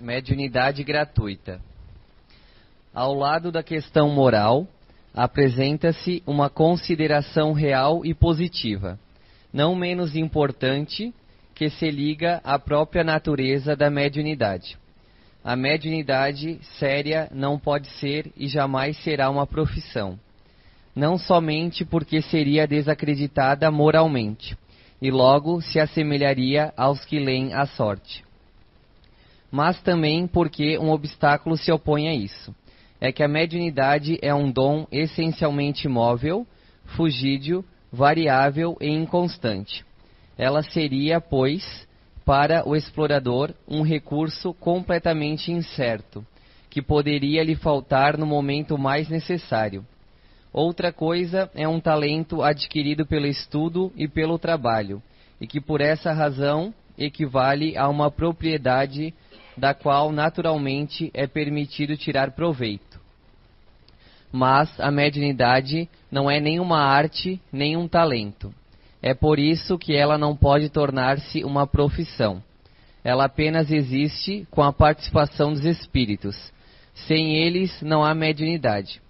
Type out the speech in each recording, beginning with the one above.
Mediunidade gratuita. Ao lado da questão moral, apresenta-se uma consideração real e positiva, não menos importante, que se liga à própria natureza da mediunidade. A mediunidade séria não pode ser e jamais será uma profissão, não somente porque seria desacreditada moralmente, e logo se assemelharia aos que leem a sorte mas também porque um obstáculo se opõe a isso. É que a mediunidade é um dom essencialmente móvel, fugídio, variável e inconstante. Ela seria, pois, para o explorador, um recurso completamente incerto, que poderia lhe faltar no momento mais necessário. Outra coisa é um talento adquirido pelo estudo e pelo trabalho, e que por essa razão equivale a uma propriedade da qual naturalmente é permitido tirar proveito. Mas a mediunidade não é nenhuma arte, nem um talento. É por isso que ela não pode tornar-se uma profissão. Ela apenas existe com a participação dos espíritos. Sem eles não há mediunidade.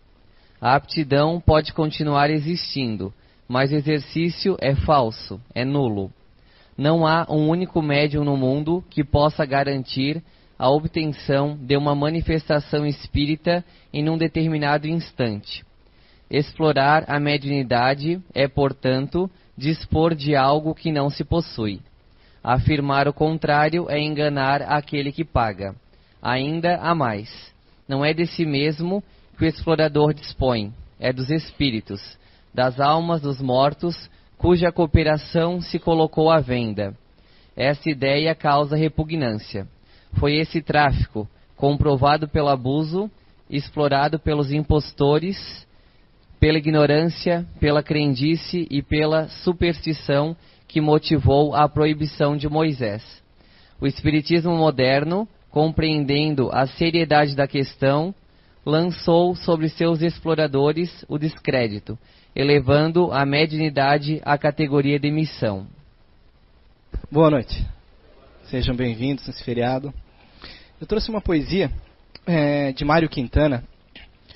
A aptidão pode continuar existindo, mas o exercício é falso, é nulo. Não há um único médium no mundo que possa garantir a obtenção de uma manifestação espírita em um determinado instante. Explorar a mediunidade é, portanto, dispor de algo que não se possui. Afirmar o contrário é enganar aquele que paga. Ainda há mais. Não é de si mesmo que o explorador dispõe, é dos espíritos, das almas dos mortos, cuja cooperação se colocou à venda. Essa ideia causa repugnância foi esse tráfico, comprovado pelo abuso, explorado pelos impostores, pela ignorância, pela crendice e pela superstição que motivou a proibição de Moisés. O Espiritismo moderno, compreendendo a seriedade da questão, lançou sobre seus exploradores o descrédito, elevando a mediunidade à categoria de missão. Boa noite. Sejam bem-vindos nesse feriado. Eu trouxe uma poesia é, de Mário Quintana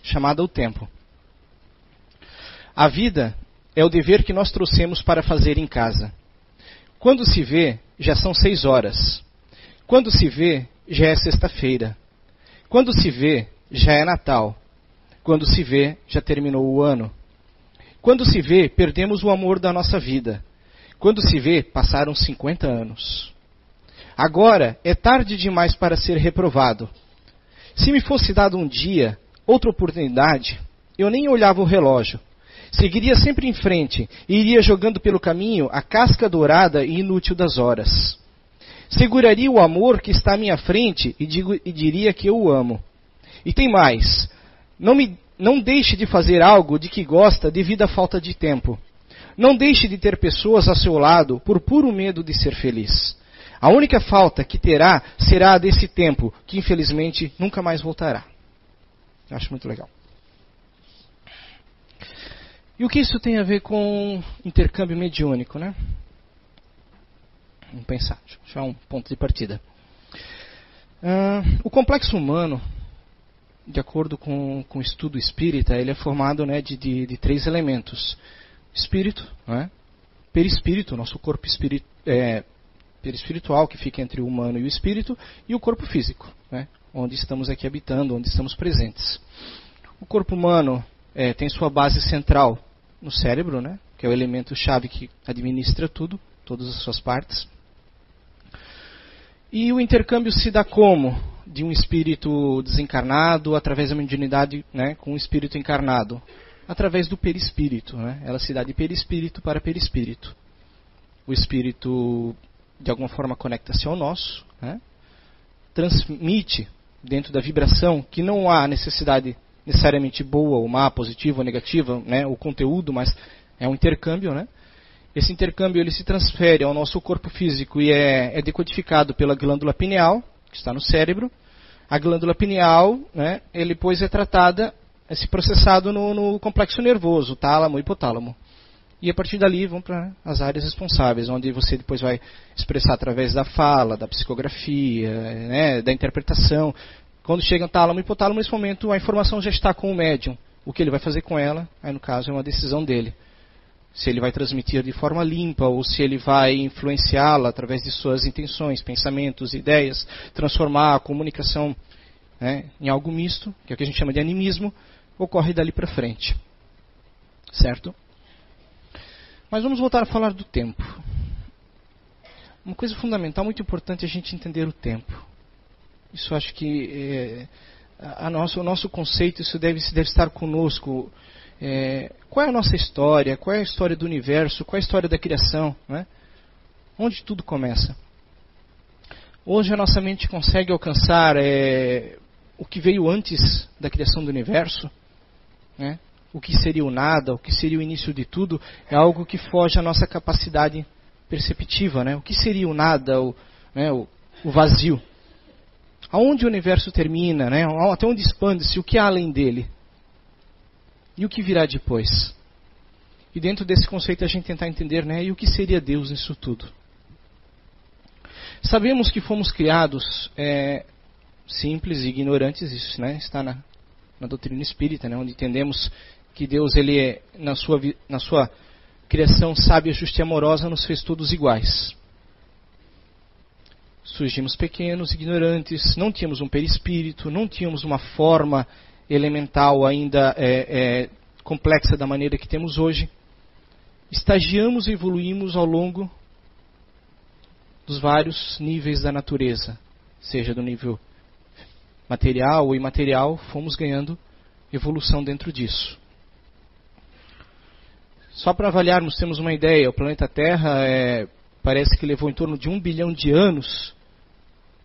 chamada O Tempo. A vida é o dever que nós trouxemos para fazer em casa. Quando se vê, já são seis horas. Quando se vê, já é sexta-feira. Quando se vê, já é Natal. Quando se vê, já terminou o ano. Quando se vê, perdemos o amor da nossa vida. Quando se vê, passaram 50 anos. Agora é tarde demais para ser reprovado. Se me fosse dado um dia, outra oportunidade, eu nem olhava o relógio. Seguiria sempre em frente e iria jogando pelo caminho a casca dourada e inútil das horas. Seguraria o amor que está à minha frente e, digo, e diria que eu o amo. E tem mais. Não, me, não deixe de fazer algo de que gosta devido à falta de tempo. Não deixe de ter pessoas ao seu lado por puro medo de ser feliz. A única falta que terá será a desse tempo, que infelizmente nunca mais voltará. Eu acho muito legal. E o que isso tem a ver com intercâmbio mediúnico, né? Vamos pensar, deixa eu um ponto de partida. Uh, o complexo humano, de acordo com, com o estudo espírita, ele é formado né, de, de, de três elementos: espírito, né? perispírito, nosso corpo espírito, é, perispiritual, que fica entre o humano e o espírito, e o corpo físico, né, onde estamos aqui habitando, onde estamos presentes. O corpo humano é, tem sua base central no cérebro, né, que é o elemento-chave que administra tudo, todas as suas partes. E o intercâmbio se dá como? De um espírito desencarnado através da mediunidade né, com um espírito encarnado. Através do perispírito. Né? Ela se dá de perispírito para perispírito. O espírito de alguma forma conecta-se ao nosso, né? transmite dentro da vibração que não há necessidade necessariamente boa ou má, positiva ou negativa, né? o conteúdo, mas é um intercâmbio, né? Esse intercâmbio ele se transfere ao nosso corpo físico e é, é decodificado pela glândula pineal, que está no cérebro. A glândula pineal, né, ele depois é tratada, é se processado no, no complexo nervoso, tálamo e hipotálamo. E a partir dali vão para as áreas responsáveis, onde você depois vai expressar através da fala, da psicografia, né, da interpretação. Quando chega no tálamo e hipotálamo, nesse momento a informação já está com o médium. O que ele vai fazer com ela, aí no caso é uma decisão dele. Se ele vai transmitir de forma limpa ou se ele vai influenciá-la através de suas intenções, pensamentos, ideias, transformar a comunicação né, em algo misto, que é o que a gente chama de animismo, ocorre dali para frente. Certo? Mas vamos voltar a falar do tempo. Uma coisa fundamental, muito importante, é a gente entender o tempo. Isso acho que é, nosso, o nosso conceito, isso deve, deve estar conosco. É, qual é a nossa história? Qual é a história do universo? Qual é a história da criação? Né? Onde tudo começa? Hoje a nossa mente consegue alcançar é, o que veio antes da criação do universo? Né? O que seria o nada, o que seria o início de tudo, é algo que foge à nossa capacidade perceptiva. Né? O que seria o nada, o, né, o, o vazio? Aonde o universo termina, né? até onde expande-se, o que há além dele? E o que virá depois? E dentro desse conceito a gente tentar entender, né, e o que seria Deus nisso tudo? Sabemos que fomos criados é, simples e ignorantes, isso né, está na, na doutrina espírita, né, onde entendemos que Deus, ele é, na sua, na sua criação sábia, justa e amorosa, nos fez todos iguais. Surgimos pequenos, ignorantes, não tínhamos um perispírito, não tínhamos uma forma elemental ainda é, é, complexa da maneira que temos hoje. Estagiamos e evoluímos ao longo dos vários níveis da natureza, seja do nível material ou imaterial, fomos ganhando evolução dentro disso. Só para avaliarmos, temos uma ideia: o planeta Terra é, parece que levou em torno de um bilhão de anos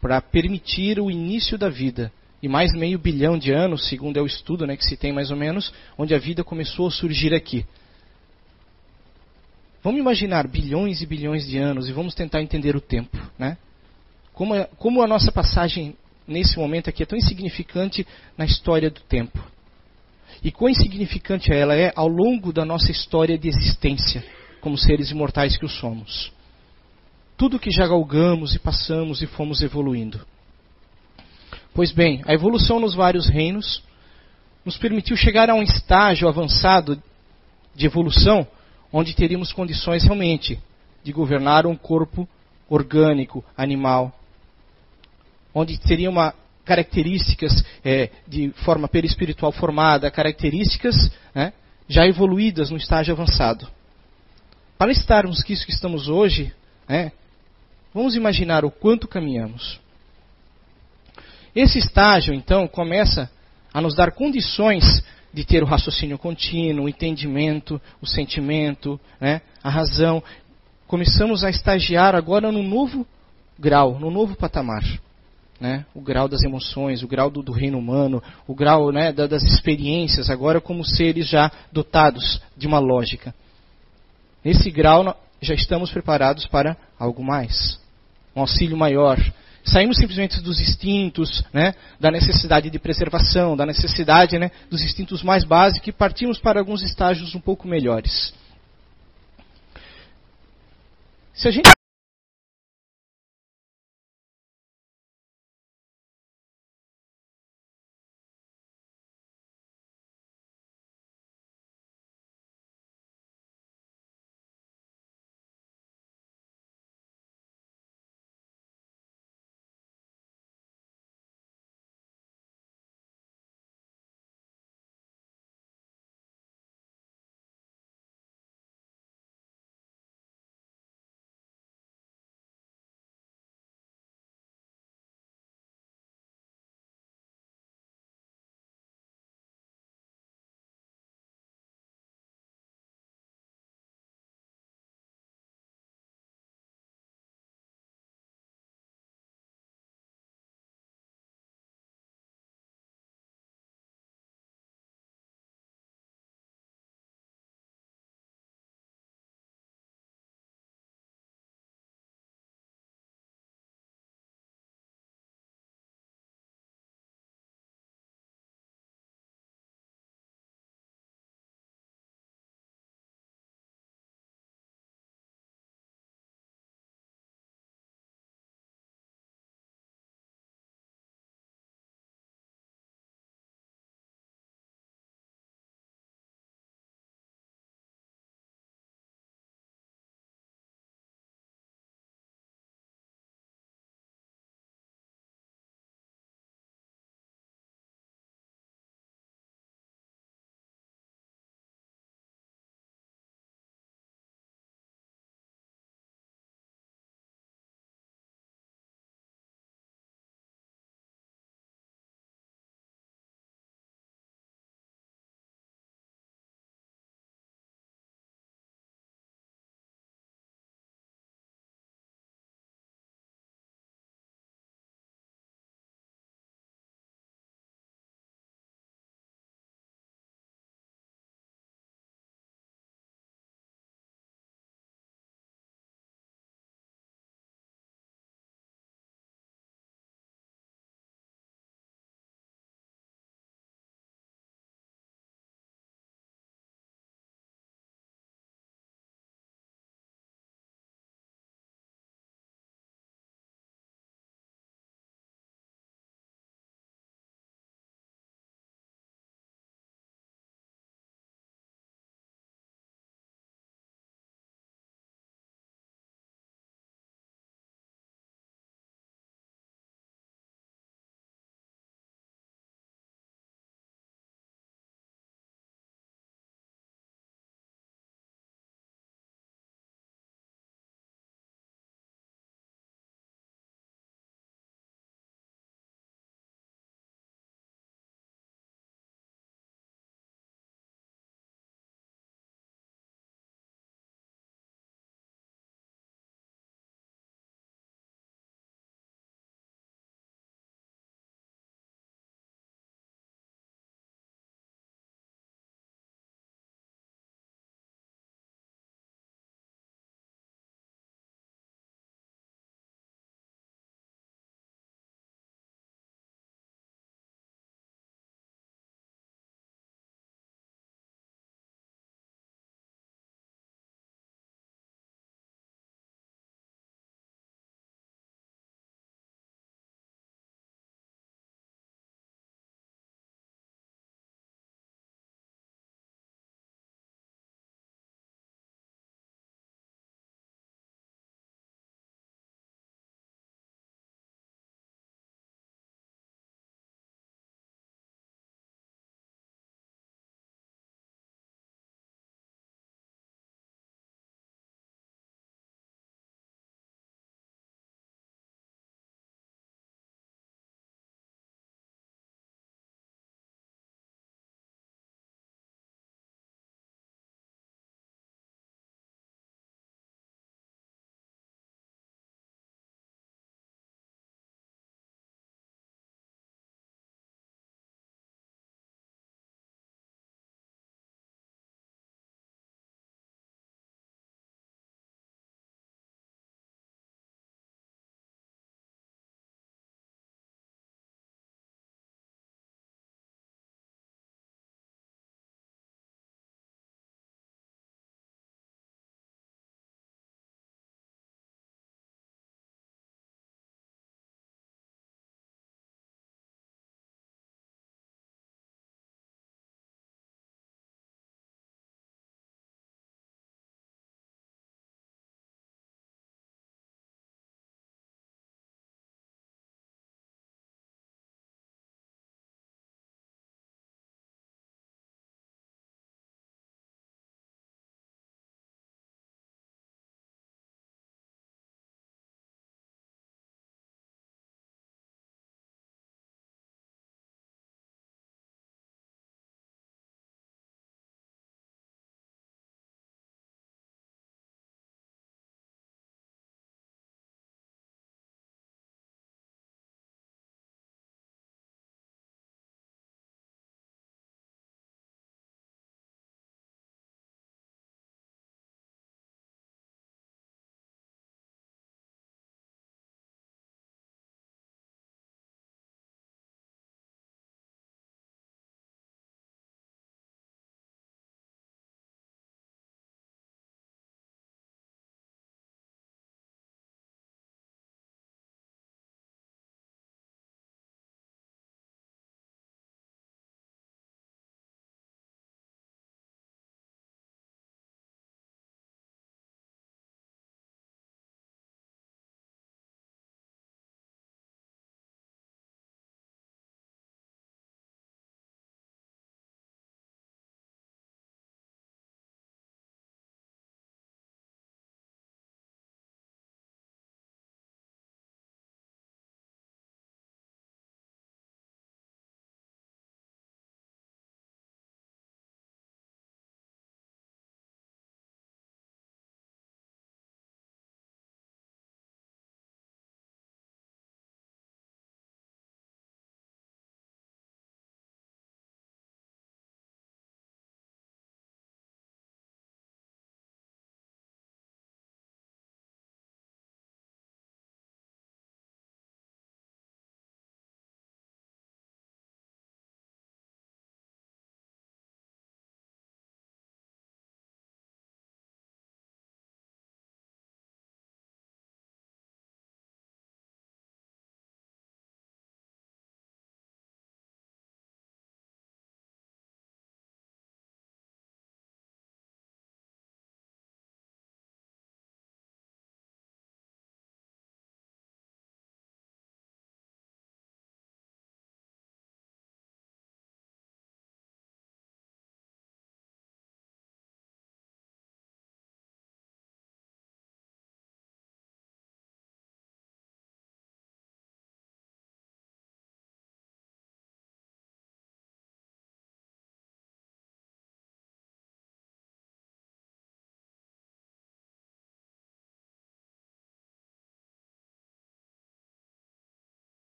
para permitir o início da vida. E mais meio bilhão de anos, segundo é o estudo né, que se tem mais ou menos, onde a vida começou a surgir aqui. Vamos imaginar bilhões e bilhões de anos e vamos tentar entender o tempo. Né? Como, a, como a nossa passagem nesse momento aqui é tão insignificante na história do tempo. E quão insignificante ela é ao longo da nossa história de existência, como seres imortais que o somos. Tudo que já galgamos e passamos e fomos evoluindo. Pois bem, a evolução nos vários reinos nos permitiu chegar a um estágio avançado de evolução onde teríamos condições realmente de governar um corpo orgânico, animal, onde teria uma características é, de forma perispiritual formada, características né, já evoluídas no estágio avançado. Para estarmos que isso que estamos hoje, né, vamos imaginar o quanto caminhamos. Esse estágio, então, começa a nos dar condições de ter o raciocínio contínuo, o entendimento, o sentimento, né, a razão. Começamos a estagiar agora num novo grau, num novo patamar né, o grau das emoções, o grau do, do reino humano, o grau né, da, das experiências, agora como seres já dotados de uma lógica. Nesse grau já estamos preparados para algo mais, um auxílio maior. Saímos simplesmente dos instintos, né, da necessidade de preservação, da necessidade né, dos instintos mais básicos e partimos para alguns estágios um pouco melhores. Se a gente